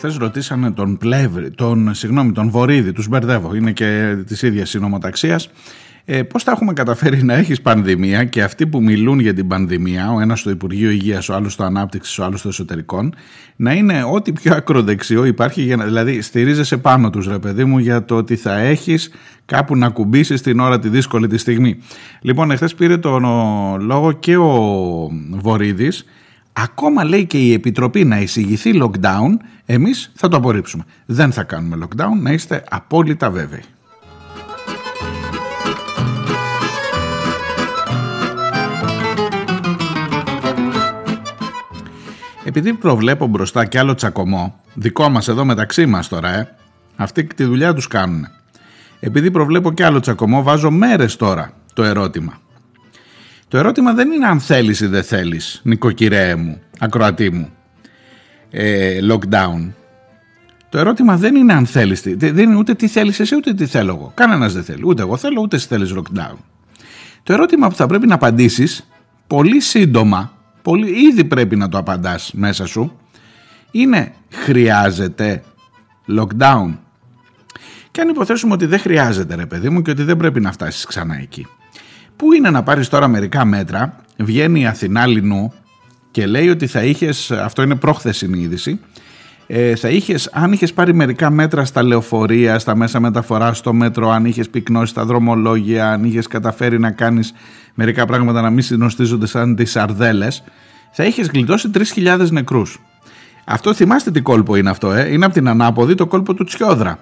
Εχθές ρωτήσανε τον Πλεύρη, τον, συγγνώμη, τον Βορύδη, τους μπερδεύω, είναι και της ίδιας συνομοταξίας, ε, πώς θα έχουμε καταφέρει να έχεις πανδημία και αυτοί που μιλούν για την πανδημία, ο ένας στο Υπουργείο Υγείας, ο άλλος στο Ανάπτυξης, ο άλλος στο Εσωτερικών, να είναι ό,τι πιο ακροδεξιό υπάρχει, για να, δηλαδή στηρίζεσαι πάνω τους ρε παιδί μου για το ότι θα έχεις κάπου να κουμπίσεις την ώρα τη δύσκολη τη στιγμή. Λοιπόν, εχθές πήρε τον ο, λόγο και ο Βορύδης, Ακόμα λέει και η Επιτροπή να εισηγηθεί lockdown, εμείς θα το απορρίψουμε. Δεν θα κάνουμε lockdown, να είστε απόλυτα βέβαιοι. Επειδή προβλέπω μπροστά κι άλλο τσακωμό, δικό μας εδώ μεταξύ μας τώρα, ε, αυτοί τη δουλειά τους κάνουν. Επειδή προβλέπω κι άλλο τσακωμό, βάζω μέρες τώρα το ερώτημα. Το ερώτημα δεν είναι αν θέλεις ή δεν θέλεις, νοικοκυρέ μου, ακροατή μου, ε, lockdown. Το ερώτημα δεν είναι αν θέλεις, τι- δεν είναι ούτε τι θέλεις εσύ ούτε τι θέλω εγώ. Κανένας δεν θέλει, ούτε εγώ θέλω ούτε εσύ θέλεις lockdown. Το ερώτημα που θα πρέπει να απαντήσεις πολύ σύντομα, πολύ, ήδη πρέπει να το απαντάς μέσα σου, είναι χρειάζεται lockdown. Και αν υποθέσουμε ότι δεν χρειάζεται ρε παιδί μου και ότι δεν πρέπει να φτάσεις ξανά εκεί. Πού είναι να πάρεις τώρα μερικά μέτρα, βγαίνει η Αθηνά Λινού και λέει ότι θα είχες, αυτό είναι πρόχθεσινη είδηση, ε, θα είχες, αν είχες πάρει μερικά μέτρα στα λεωφορεία, στα μέσα μεταφοράς, στο μέτρο, αν είχες πυκνώσει τα δρομολόγια, αν είχες καταφέρει να κάνεις μερικά πράγματα να μην συνοστίζονται σαν τις σαρδέλες, θα είχες γλιτώσει 3.000 νεκρούς. Αυτό θυμάστε τι κόλπο είναι αυτό, ε; είναι από την ανάποδη το κόλπο του Τσιόδρα,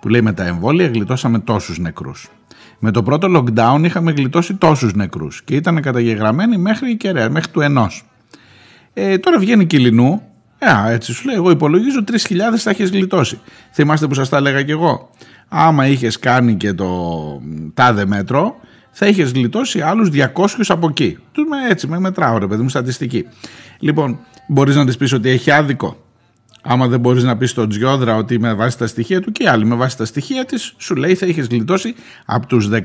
που λέει με τα εμβόλια γλιτώσαμε τόσους νεκρούς. Με το πρώτο lockdown είχαμε γλιτώσει τόσους νεκρούς και ήταν καταγεγραμμένοι μέχρι η κεραία, μέχρι του ενός. Ε, τώρα βγαίνει Κιλινού, ε, α, έτσι σου λέει, εγώ υπολογίζω 3.000 θα έχεις γλιτώσει. Θυμάστε που σας τα έλεγα κι εγώ. Άμα είχες κάνει και το μ, τάδε μέτρο, θα είχες γλιτώσει άλλους 200 από εκεί. Τους με έτσι, με μετράω ρε παιδί μου, στατιστική. Λοιπόν, μπορείς να της πεις ότι έχει άδικο; Άμα δεν μπορείς να πεις στον Τσιόδρα ότι με βάση τα στοιχεία του και άλλοι με βάση τα στοιχεία της, σου λέει θα είχες γλιτώσει από τους 16.000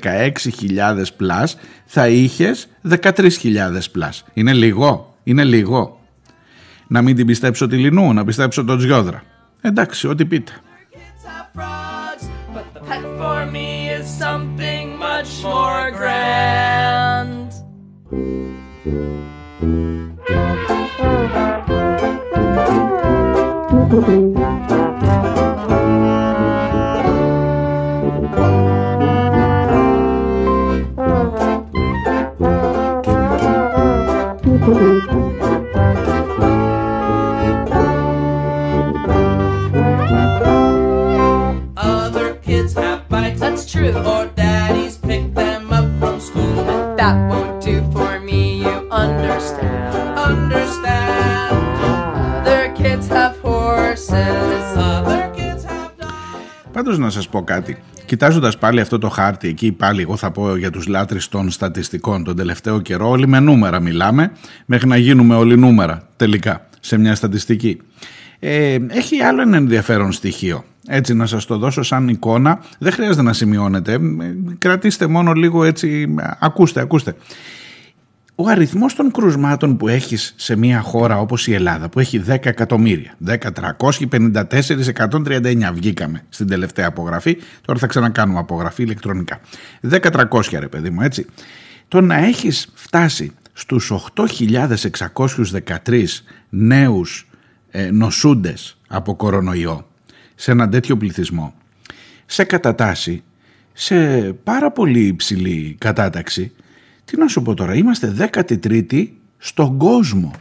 plus, θα είχες 13.000 plus. Είναι λίγο, είναι λίγο. Να μην την πιστέψω τη Λινού, να πιστέψω τον Τσιόδρα. Εντάξει, ό,τι πείτε. frogs, but the pet for me is something much more grand. Πάντως να σας πω κάτι. Κοιτάζοντας πάλι αυτό το χάρτη εκεί πάλι εγώ θα πω για τους λάτρεις των στατιστικών τον τελευταίο καιρό όλοι με νούμερα μιλάμε μέχρι να γίνουμε όλοι νούμερα τελικά σε μια στατιστική. Ε, έχει άλλο ένα ενδιαφέρον στοιχείο. Έτσι να σας το δώσω σαν εικόνα. Δεν χρειάζεται να σημειώνετε. Ε, Κρατήστε μόνο λίγο έτσι. Ακούστε, ακούστε. Ο αριθμός των κρουσμάτων που έχεις σε μια χώρα όπως η Ελλάδα που έχει 10 εκατομμύρια, 10.354.139 βγήκαμε στην τελευταία απογραφή, τώρα θα ξανακάνουμε απογραφή ηλεκτρονικά. 10.300 ρε παιδί μου έτσι. Το να έχεις φτάσει στους 8.613 νέους ε, νοσούντες από κορονοϊό σε έναν τέτοιο πληθυσμό σε κατατάση σε πάρα πολύ υψηλή κατάταξη τι να σου πω τώρα, είμαστε 13η στον κόσμο.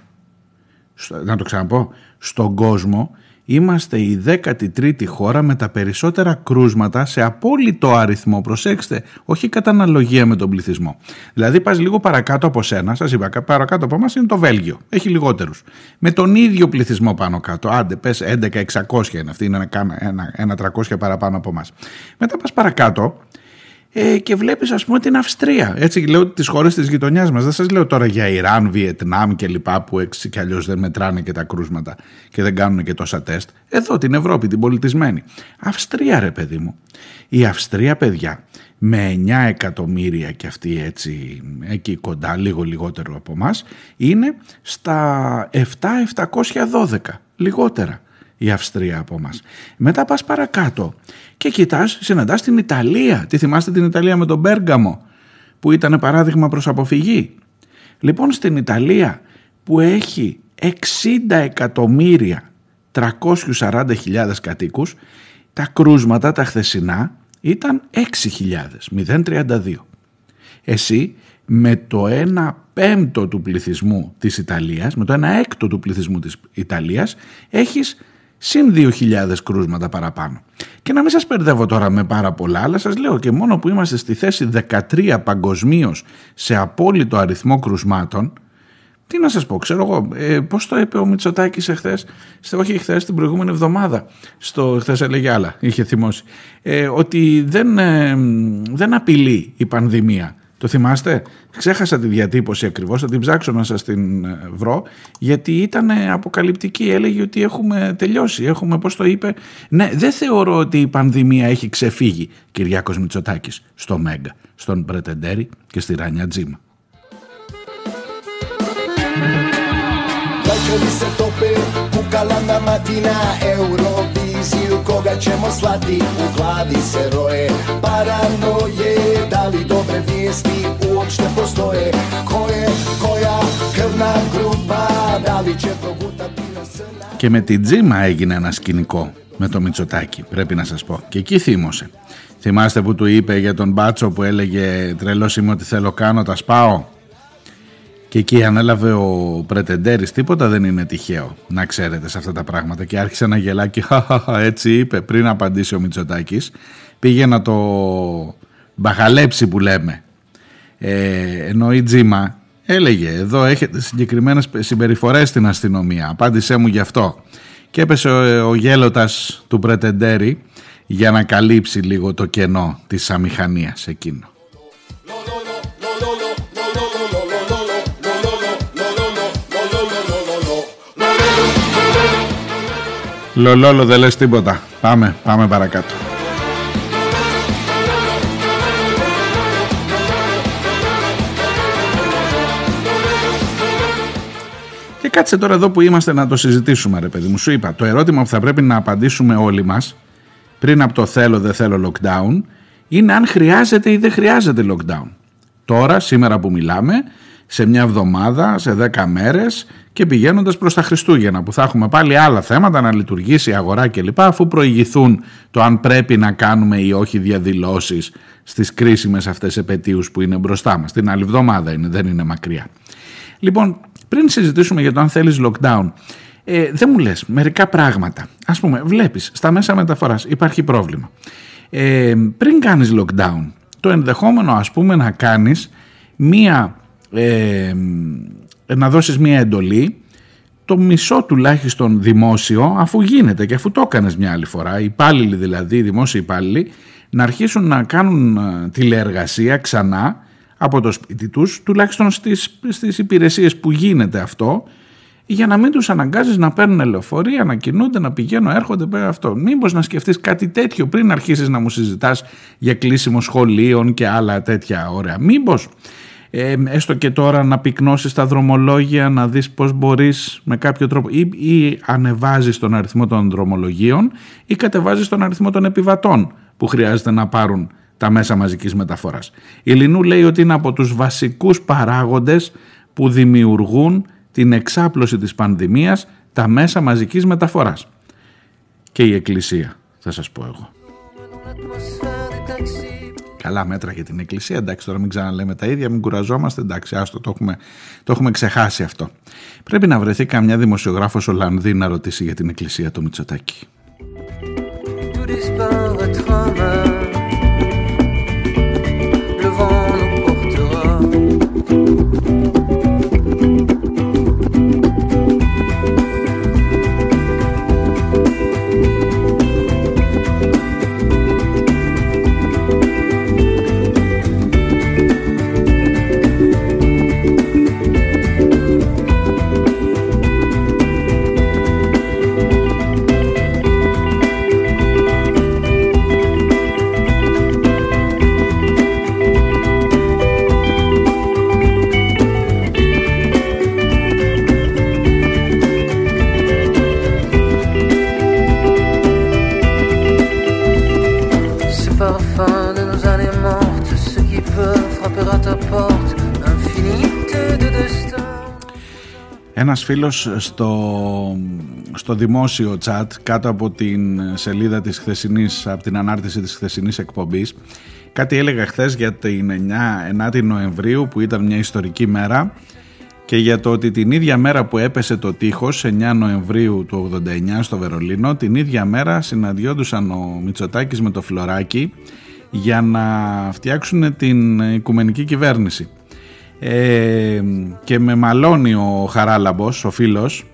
Στο- να το ξαναπώ, στον κόσμο είμαστε η 13η χώρα με τα περισσότερα κρούσματα σε απόλυτο αριθμό. Προσέξτε, όχι κατά αναλογία με τον πληθυσμό. Δηλαδή πας λίγο παρακάτω από σένα, σας είπα, κα- παρακάτω από εμάς είναι το Βέλγιο. Έχει λιγότερους. Με τον ίδιο πληθυσμό πάνω κάτω. Άντε, πες 11.600 είναι αυτή, είναι ένα, κάνα- ένα, ένα 300 παραπάνω από εμάς. Μετά πας παρακάτω ε, και βλέπεις ας πούμε την Αυστρία. Έτσι λέω τις χώρες της γειτονιάς μας. Δεν σας λέω τώρα για Ιράν, Βιετνάμ και λοιπά που έτσι κι αλλιώς δεν μετράνε και τα κρούσματα και δεν κάνουν και τόσα τεστ. Εδώ την Ευρώπη, την πολιτισμένη. Αυστρία ρε παιδί μου. Η Αυστρία παιδιά με 9 εκατομμύρια και αυτή έτσι εκεί κοντά λίγο λιγότερο από μας είναι στα 7.712 λιγότερα η Αυστρία από μας. Μετά πας παρακάτω και κοιτάς, συναντάς την Ιταλία. Τι θυμάστε την Ιταλία με τον Μπέργαμο που ήταν παράδειγμα προς αποφυγή; Λοιπόν στην Ιταλία που έχει 60 εκατομμύρια 340.000 κατοίκους τα κρούσματα τα χθεσινά ήταν 6.000, 032. Εσύ με το 1 πέμπτο του πληθυσμού της Ιταλίας, με το 1 έκτο του πληθυσμού της Ιταλίας, έχεις συν 2.000 κρούσματα παραπάνω. Και να μην σας μπερδεύω τώρα με πάρα πολλά, αλλά σας λέω και μόνο που είμαστε στη θέση 13 παγκοσμίως σε απόλυτο αριθμό κρουσμάτων, τι να σας πω, ξέρω εγώ, ε, πώς το είπε ο Μητσοτάκης εχθές, στε- όχι εχθές, την προηγούμενη εβδομάδα, στο χθες έλεγε άλλα, είχε θυμώσει, ε, ότι δεν, ε, δεν απειλεί η πανδημία. Το θυμάστε, ξέχασα τη διατύπωση ακριβώς, θα την ψάξω να σας την ε, βρω, γιατί ήταν ε, αποκαλυπτική, έλεγε ότι έχουμε τελειώσει, έχουμε, πώς το είπε, ναι, δεν θεωρώ ότι η πανδημία έχει ξεφύγει, Κυριάκος Μητσοτάκης, στο Μέγκα, στον Πρετεντέρη και στη Ράνια Τζίμα. Glačevi se tope, kukala na matina Euroviziju koga ćemo slati U glavi se roje paranoje Da li dobre vijesti uopšte postoje Ko je koja krvna grupa Da li će progutati nas na Και με την Τζίμα έγινε ένα σκηνικό με το Μητσοτάκι, πρέπει να σας πω. Και εκεί θύμωσε. Θυμάστε που του είπε για τον Μπάτσο που έλεγε «Τρελός είμαι ότι θέλω κάνω, τα σπάω». Και εκεί ανέλαβε ο Πρετεντέρης, τίποτα δεν είναι τυχαίο να ξέρετε σε αυτά τα πράγματα. Και άρχισε να γελάει και «Χαχαχα, έτσι είπε πριν απαντήσει ο Μητσοτάκης. Πήγε να το μπαχαλέψει που λέμε. Ε, ενώ η Τζίμα έλεγε εδώ έχετε συγκεκριμένες συμπεριφορές στην αστυνομία απάντησέ μου γι' αυτό και έπεσε ο, ο γέλοτας του Πρετεντέρη για να καλύψει λίγο το κενό της αμηχανίας εκείνο Λολόλο δεν λες τίποτα πάμε, πάμε παρακάτω Και κάτσε τώρα εδώ που είμαστε να το συζητήσουμε ρε παιδί μου. Σου είπα, το ερώτημα που θα πρέπει να απαντήσουμε όλοι μας πριν από το θέλω δεν θέλω lockdown είναι αν χρειάζεται ή δεν χρειάζεται lockdown. Τώρα, σήμερα που μιλάμε, σε μια εβδομάδα, σε 10 μέρες και πηγαίνοντας προς τα Χριστούγεννα που θα έχουμε πάλι άλλα θέματα να λειτουργήσει η αγορά κλπ αφού προηγηθούν το αν πρέπει να κάνουμε ή όχι διαδηλώσεις στις κρίσιμες αυτές επαιτίους που είναι μπροστά μας. Την άλλη εβδομάδα είναι, δεν είναι μακριά. Λοιπόν, πριν συζητήσουμε για το αν θέλεις lockdown, ε, δεν μου λες μερικά πράγματα. Ας πούμε, βλέπεις στα μέσα μεταφοράς υπάρχει πρόβλημα. Ε, πριν κάνεις lockdown, το ενδεχόμενο ας πούμε να κάνεις μία, ε, να δώσεις μία εντολή το μισό τουλάχιστον δημόσιο, αφού γίνεται και αφού το έκανες μια άλλη φορά, οι υπάλληλοι δηλαδή, οι δημόσιοι υπάλληλοι, να αρχίσουν να κάνουν ε, τηλεεργασία ξανά από το σπίτι τους, τουλάχιστον στις, στις υπηρεσίες που γίνεται αυτό, για να μην τους αναγκάζεις να παίρνουν λεωφορεία, να κινούνται, να πηγαίνουν, έρχονται πέρα αυτό. Μήπως να σκεφτείς κάτι τέτοιο πριν αρχίσεις να μου συζητάς για κλείσιμο σχολείων και άλλα τέτοια ωραία. Μήπως ε, έστω και τώρα να πυκνώσεις τα δρομολόγια, να δεις πώς μπορείς με κάποιο τρόπο ή, ή ανεβάζεις τον αριθμό των δρομολογίων ή κατεβάζεις τον αριθμό των επιβατών που χρειάζεται να πάρουν τα μέσα μαζικής μεταφοράς. Η Λινού λέει ότι είναι από τους βασικούς παράγοντες που δημιουργούν την εξάπλωση της πανδημίας τα μέσα μαζικής μεταφοράς. Και η Εκκλησία, θα σας πω εγώ. Καλά μέτρα για την Εκκλησία, εντάξει τώρα μην ξαναλέμε τα ίδια, μην κουραζόμαστε, εντάξει άστο το έχουμε, το έχουμε ξεχάσει αυτό. Πρέπει να βρεθεί καμιά δημοσιογράφος Ολλανδή να ρωτήσει για την Εκκλησία το Μητσοτάκη. Ένας φίλος στο, στο δημόσιο chat κάτω από την σελίδα της χθεσινής, από την ανάρτηση της χθεσινής εκπομπής κάτι έλεγα χθες για την 9, 9η Νοεμβρίου που ήταν μια ιστορική μέρα και για το ότι την ίδια μέρα που έπεσε το τείχος 9 Νοεμβρίου του 89 στο Βερολίνο την ίδια μέρα συναντιόντουσαν ο Μητσοτάκης με το Φλωράκι για να φτιάξουν την οικουμενική κυβέρνηση ε, και με μαλώνει ο Χαράλαμπος, ο φίλος,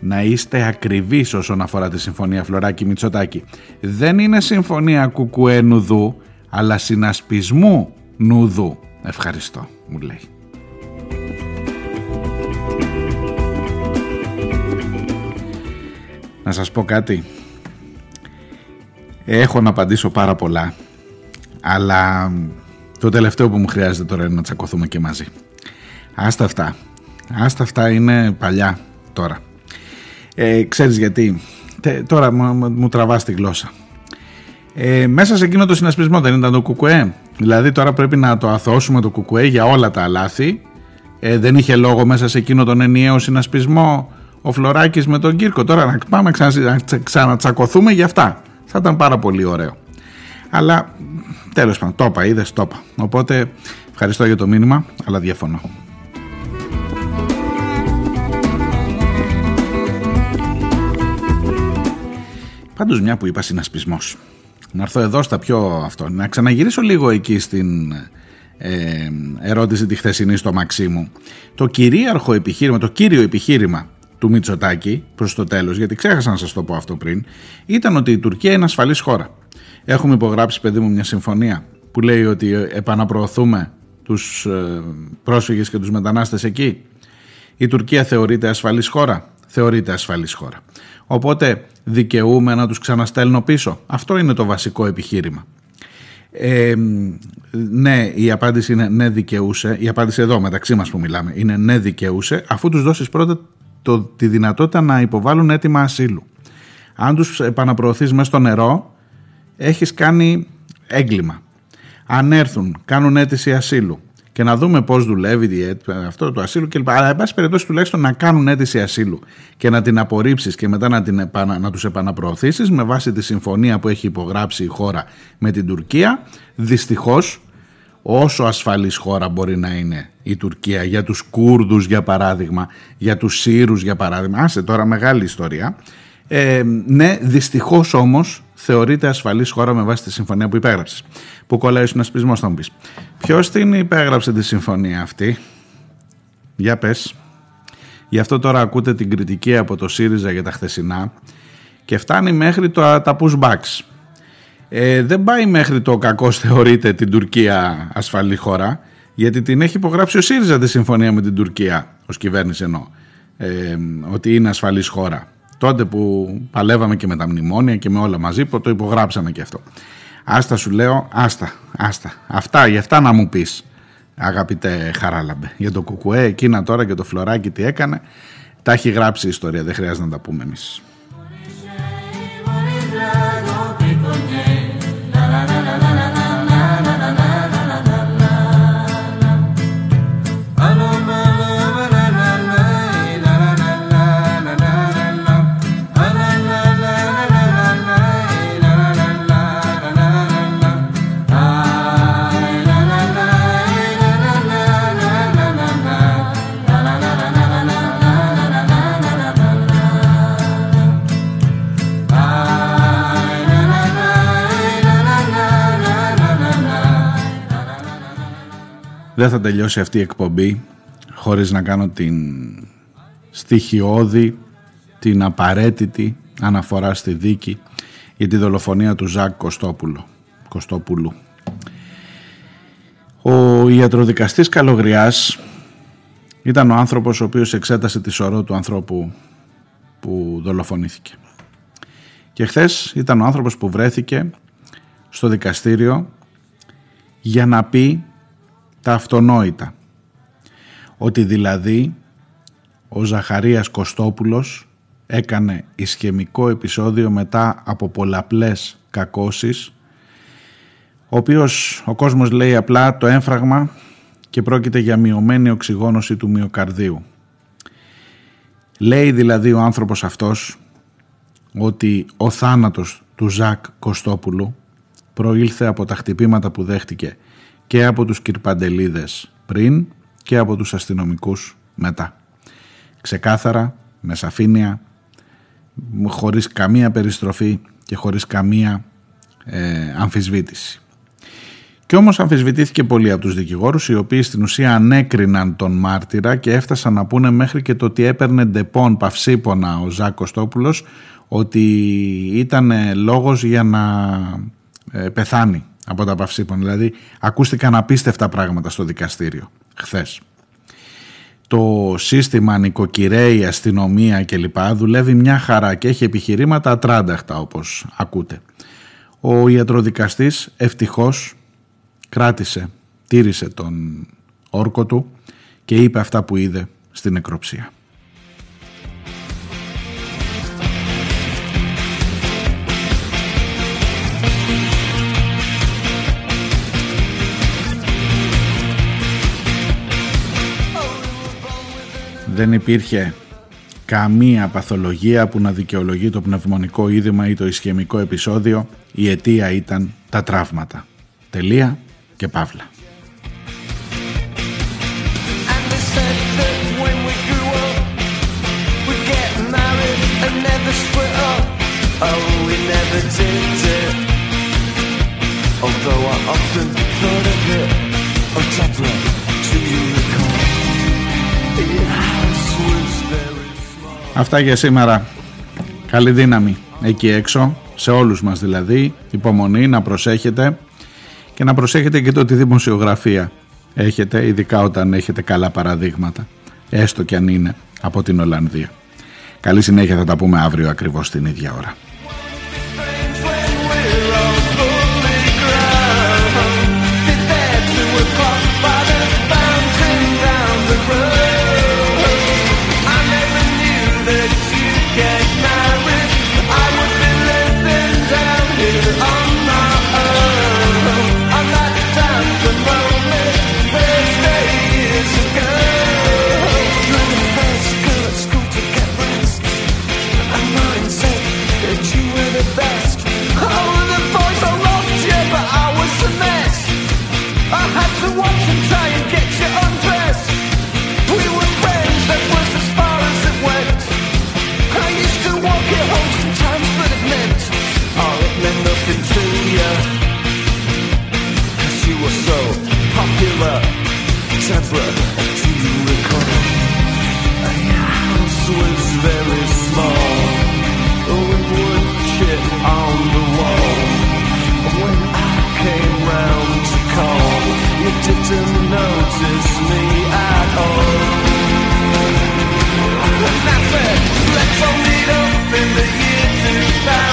να είστε ακριβείς όσον αφορά τη συμφωνία Φλωράκη Μητσοτάκη. Δεν είναι συμφωνία κουκουέ νουδού, αλλά συνασπισμού νουδού. Ευχαριστώ, μου λέει. Να σας πω κάτι. Έχω να απαντήσω πάρα πολλά, αλλά το τελευταίο που μου χρειάζεται τώρα είναι να τσακωθούμε και μαζί. Άστα αυτά. Άστα αυτά είναι παλιά τώρα. Ε, ξέρεις γιατί. Τε- τώρα μου, μου- μου τραβάς τη γλώσσα. Ε, μέσα σε εκείνο το συνασπισμό δεν ήταν το κουκουέ. Δηλαδή τώρα πρέπει να το αθώσουμε το κουκουέ για όλα τα λάθη. Ε, δεν είχε λόγο μέσα σε εκείνο τον ενιαίο συνασπισμό ο Φλωράκης με τον Κύρκο. Τώρα να πάμε ξανα, να τσα- ξανατσακωθούμε για αυτά. Θα ήταν πάρα πολύ ωραίο. Αλλά τέλος πάντων, το είπα, είδες, το είπα. Οπότε ευχαριστώ για το μήνυμα, αλλά διαφωνώ. Πάντως μια που είπα συνασπισμός. Να έρθω εδώ στα πιο αυτό. Να ξαναγυρίσω λίγο εκεί στην ε, ερώτηση τη χθεσινή στο Μαξίμου. Το κυρίαρχο επιχείρημα, το κύριο επιχείρημα του Μητσοτάκη προς το τέλος, γιατί ξέχασα να σας το πω αυτό πριν, ήταν ότι η Τουρκία είναι ασφαλής χώρα. Έχουμε υπογράψει, παιδί μου, μια συμφωνία που λέει ότι επαναπροωθούμε τους ε, πρόσφυγες και τους μετανάστες εκεί. Η Τουρκία θεωρείται ασφαλής χώρα. Θεωρείται ασφαλής χώρα. Οπότε δικαιούμε να τους ξαναστέλνω πίσω. Αυτό είναι το βασικό επιχείρημα. Ε, ναι, η απάντηση είναι ναι δικαιούσε. Η απάντηση εδώ μεταξύ μας που μιλάμε είναι ναι δικαιούσε αφού τους δώσεις πρώτα το, τη δυνατότητα να υποβάλουν έτοιμα ασύλου. Αν τους επαναπροωθείς μέσα στο νερό, έχεις κάνει έγκλημα. Αν έρθουν, κάνουν αίτηση ασύλου και να δούμε πώς δουλεύει η αίτ- αυτό το ασύλου κλπ. Αλλά, εν πάση περιπτώσει, τουλάχιστον να κάνουν αίτηση ασύλου και να την απορρίψεις και μετά να, την επανα, να τους επαναπροωθήσεις με βάση τη συμφωνία που έχει υπογράψει η χώρα με την Τουρκία, δυστυχώς όσο ασφαλής χώρα μπορεί να είναι η Τουρκία για τους Κούρδους για παράδειγμα, για τους Σύρους για παράδειγμα, άσε τώρα μεγάλη ιστορία, ε, ναι, δυστυχώς όμως θεωρείται ασφαλής χώρα με βάση τη συμφωνία που υπέγραψες. Που κολλάει ο συνασπισμός, θα μου πεις. Ποιος την υπέγραψε τη συμφωνία αυτή, για πες. Γι' αυτό τώρα ακούτε την κριτική από το ΣΥΡΙΖΑ για τα χθεσινά και φτάνει μέχρι το, τα pushbacks. Ε, δεν πάει μέχρι το κακός θεωρείται την Τουρκία ασφαλή χώρα, γιατί την έχει υπογράψει ο ΣΥΡΙΖΑ τη συμφωνία με την Τουρκία, ως κυβέρνηση εννοώ, ε, ότι είναι ασφαλής χώρα. Τότε που παλεύαμε και με τα μνημόνια και με όλα μαζί, που το υπογράψαμε και αυτό. Άστα σου λέω, άστα, άστα. Αυτά, για αυτά να μου πεις, αγαπητέ Χαράλαμπε. Για το κουκουέ, εκείνα τώρα και το φλωράκι τι έκανε, τα έχει γράψει η ιστορία, δεν χρειάζεται να τα πούμε εμείς. Δεν θα τελειώσει αυτή η εκπομπή χωρίς να κάνω την στοιχειώδη, την απαραίτητη αναφορά στη δίκη για τη δολοφονία του Ζακ Κωστόπουλου. Κωστόπουλου. Ο ιατροδικαστής Καλογριάς ήταν ο άνθρωπος ο οποίος εξέτασε τη σωρό του ανθρώπου που δολοφονήθηκε. Και χθες ήταν ο άνθρωπος που βρέθηκε στο δικαστήριο για να πει τα αυτονόητα. Ότι δηλαδή ο Ζαχαρίας Κωστόπουλος έκανε ισχυμικό επεισόδιο μετά από πολλαπλές κακώσεις ο οποίος ο κόσμος λέει απλά το έμφραγμα και πρόκειται για μειωμένη οξυγόνωση του μυοκαρδίου. Λέει δηλαδή ο άνθρωπος αυτός ότι ο θάνατος του Ζακ Κωστόπουλου προήλθε από τα χτυπήματα που δέχτηκε και από τους κυρ Παντελήδες πριν και από τους αστυνομικούς μετά. Ξεκάθαρα, με σαφήνεια, χωρίς καμία περιστροφή και χωρίς καμία ε, αμφισβήτηση. Και όμως αμφισβητήθηκε πολύ από τους δικηγόρους οι οποίοι στην ουσία ανέκριναν τον μάρτυρα και έφτασαν να πούνε μέχρι και το ότι έπαιρνε Depon παυσίπονα ο Ζακ Κωστόπουλος ότι ήταν λόγος για να ε, πεθάνει από τα παυσίπονα. Δηλαδή ακούστηκαν απίστευτα πράγματα στο δικαστήριο χθες. Το σύστημα νοικοκυρέη, αστυνομία κλπ. δουλεύει μια χαρά και έχει επιχειρήματα ατράνταχτα όπως ακούτε. Ο ιατροδικαστής ευτυχώς κράτησε, τήρησε τον όρκο του και είπε αυτά που είδε στην νεκροψία. Δεν υπήρχε καμία παθολογία που να δικαιολογεί το πνευμονικό είδημα ή το ισχυμικό επεισόδιο. Η αιτία ήταν τα τραύματα. Τελεία και παύλα. And they said that when we grew up, we'd get married and never split up. Oh, we never did it. Although I often thought of it. Αυτά για σήμερα. Καλή δύναμη εκεί έξω, σε όλους μας δηλαδή. Υπομονή, να προσέχετε και να προσέχετε και το ότι δημοσιογραφία έχετε, ειδικά όταν έχετε καλά παραδείγματα, έστω και αν είναι από την Ολλανδία. Καλή συνέχεια θα τα πούμε αύριο ακριβώς την ίδια ώρα. to recall. House was very small, with on the wall. When I came round to call, you didn't notice me at all. Let's all meet up in the year 2000.